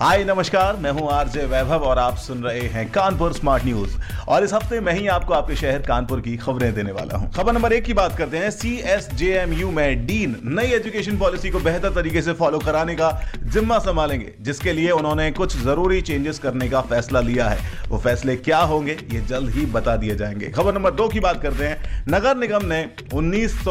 hi, नमस्कार। मैं हूँ आरजे वैभव और आप सुन रहे हैं कानपुर स्मार्ट न्यूज़। और इस हफ़्ते मैं ही आपको आपके शहर कानपुर की खबरें देने वाला हूँ। खबर नंबर एक की बात करते हैं। C S J M U में डीन नई एजुकेशन पॉलिसी को बेहतर तरीके से फॉलो कराने का जिम्मा संभालेंगे, जिसके लिए उन्होंने कुछ ज़रूरी चेंजेस करने का फैसला लिया है। वो फैसले क्या होंगे, ये जल्द ही बता दिए जाएँगे। खबर नंबर दो की बात करते हैं। नगर निगम ने उन्नीस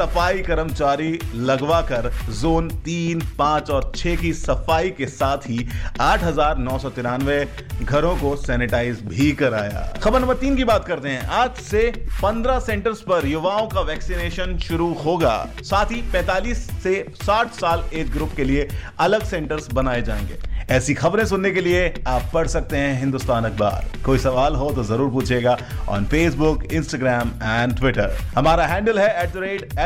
सफ़ाई कर्मचारी लगवा कर जोन तीन, पाँच और छह की सफ़ाई के साथ ही आठ हज़ार नौ सौ तिरानवे घरों को सैनिटाइज भी कराया। खबर नंबर तीन की बात करते हैं। आज से 15 सेंटर्स पर युवाओं का वैक्सीनेशन शुरू होगा। साथ ही 45 से 60 साल एज ग्रुप के लिए अलग सेंटर्स बनाए जाएँगे। ऐसी खबरें सुनने के लिए आप पढ़ सकते हैं हिंदुस्तान अखबार। कोई सवाल हो तो ज़रूर पूछेगा on Facebook Instagram and Twitter हमारा हैंडल है at the rate